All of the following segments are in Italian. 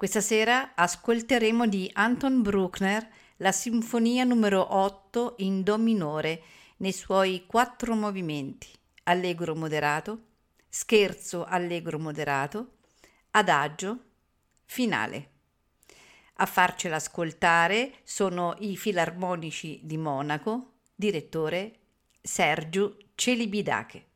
Questa sera ascolteremo di Anton Bruckner la Sinfonia numero 8 in Do minore nei suoi quattro movimenti: Allegro moderato, Scherzo allegro moderato, Adagio, Finale. A farcela ascoltare sono i Filarmonici di Monaco, direttore Sergiu Celibidache.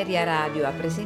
Ameria Radio ha presentato